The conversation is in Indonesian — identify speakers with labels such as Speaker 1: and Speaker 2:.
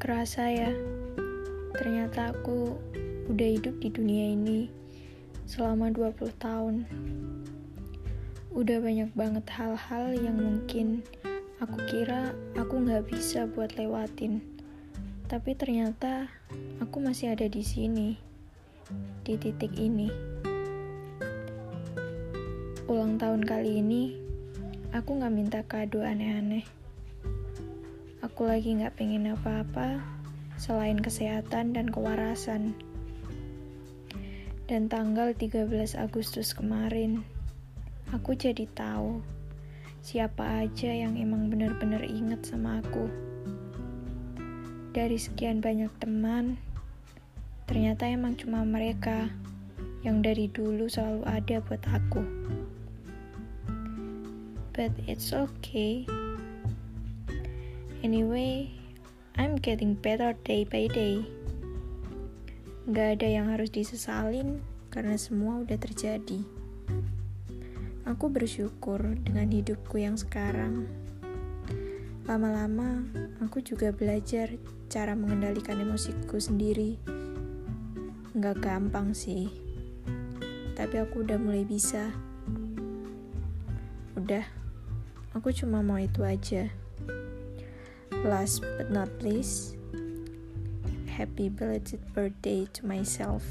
Speaker 1: kerasa ya, ternyata aku udah hidup di dunia ini selama 20 tahun. Udah banyak banget hal-hal yang mungkin aku kira aku nggak bisa buat lewatin. Tapi ternyata aku masih ada di sini, di titik ini. Ulang tahun kali ini, aku nggak minta kado aneh-aneh. Aku lagi nggak pengen apa-apa selain kesehatan dan kewarasan. Dan tanggal 13 Agustus kemarin, aku jadi tahu siapa aja yang emang bener-bener inget sama aku. Dari sekian banyak teman, ternyata emang cuma mereka yang dari dulu selalu ada buat aku. But it's okay. Anyway, I'm getting better day by day. Gak ada yang harus disesalin karena semua udah terjadi. Aku bersyukur dengan hidupku yang sekarang. Lama-lama, aku juga belajar cara mengendalikan emosiku sendiri. Gak gampang sih, tapi aku udah mulai bisa. Udah, aku cuma mau itu aja. Last but not least, happy belated birthday to myself.